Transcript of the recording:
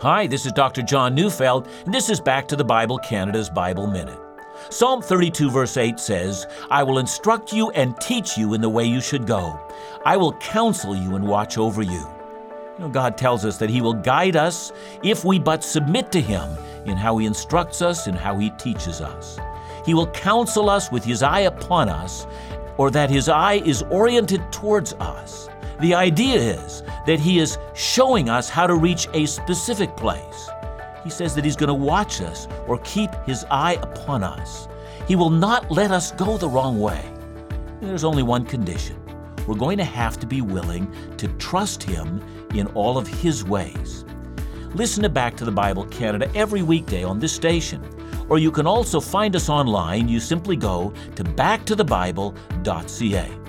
Hi, this is Dr. John Neufeld, and this is Back to the Bible Canada's Bible Minute. Psalm 32, verse 8 says, I will instruct you and teach you in the way you should go. I will counsel you and watch over you. You know, God tells us that He will guide us if we but submit to Him in how He instructs us and how He teaches us. He will counsel us with His eye upon us, or that His eye is oriented towards us. The idea is that He is showing us how to reach a specific place. He says that He's going to watch us or keep His eye upon us. He will not let us go the wrong way. There's only one condition. We're going to have to be willing to trust Him in all of His ways. Listen to Back to the Bible Canada every weekday on this station. Or you can also find us online. You simply go to backtothebible.ca.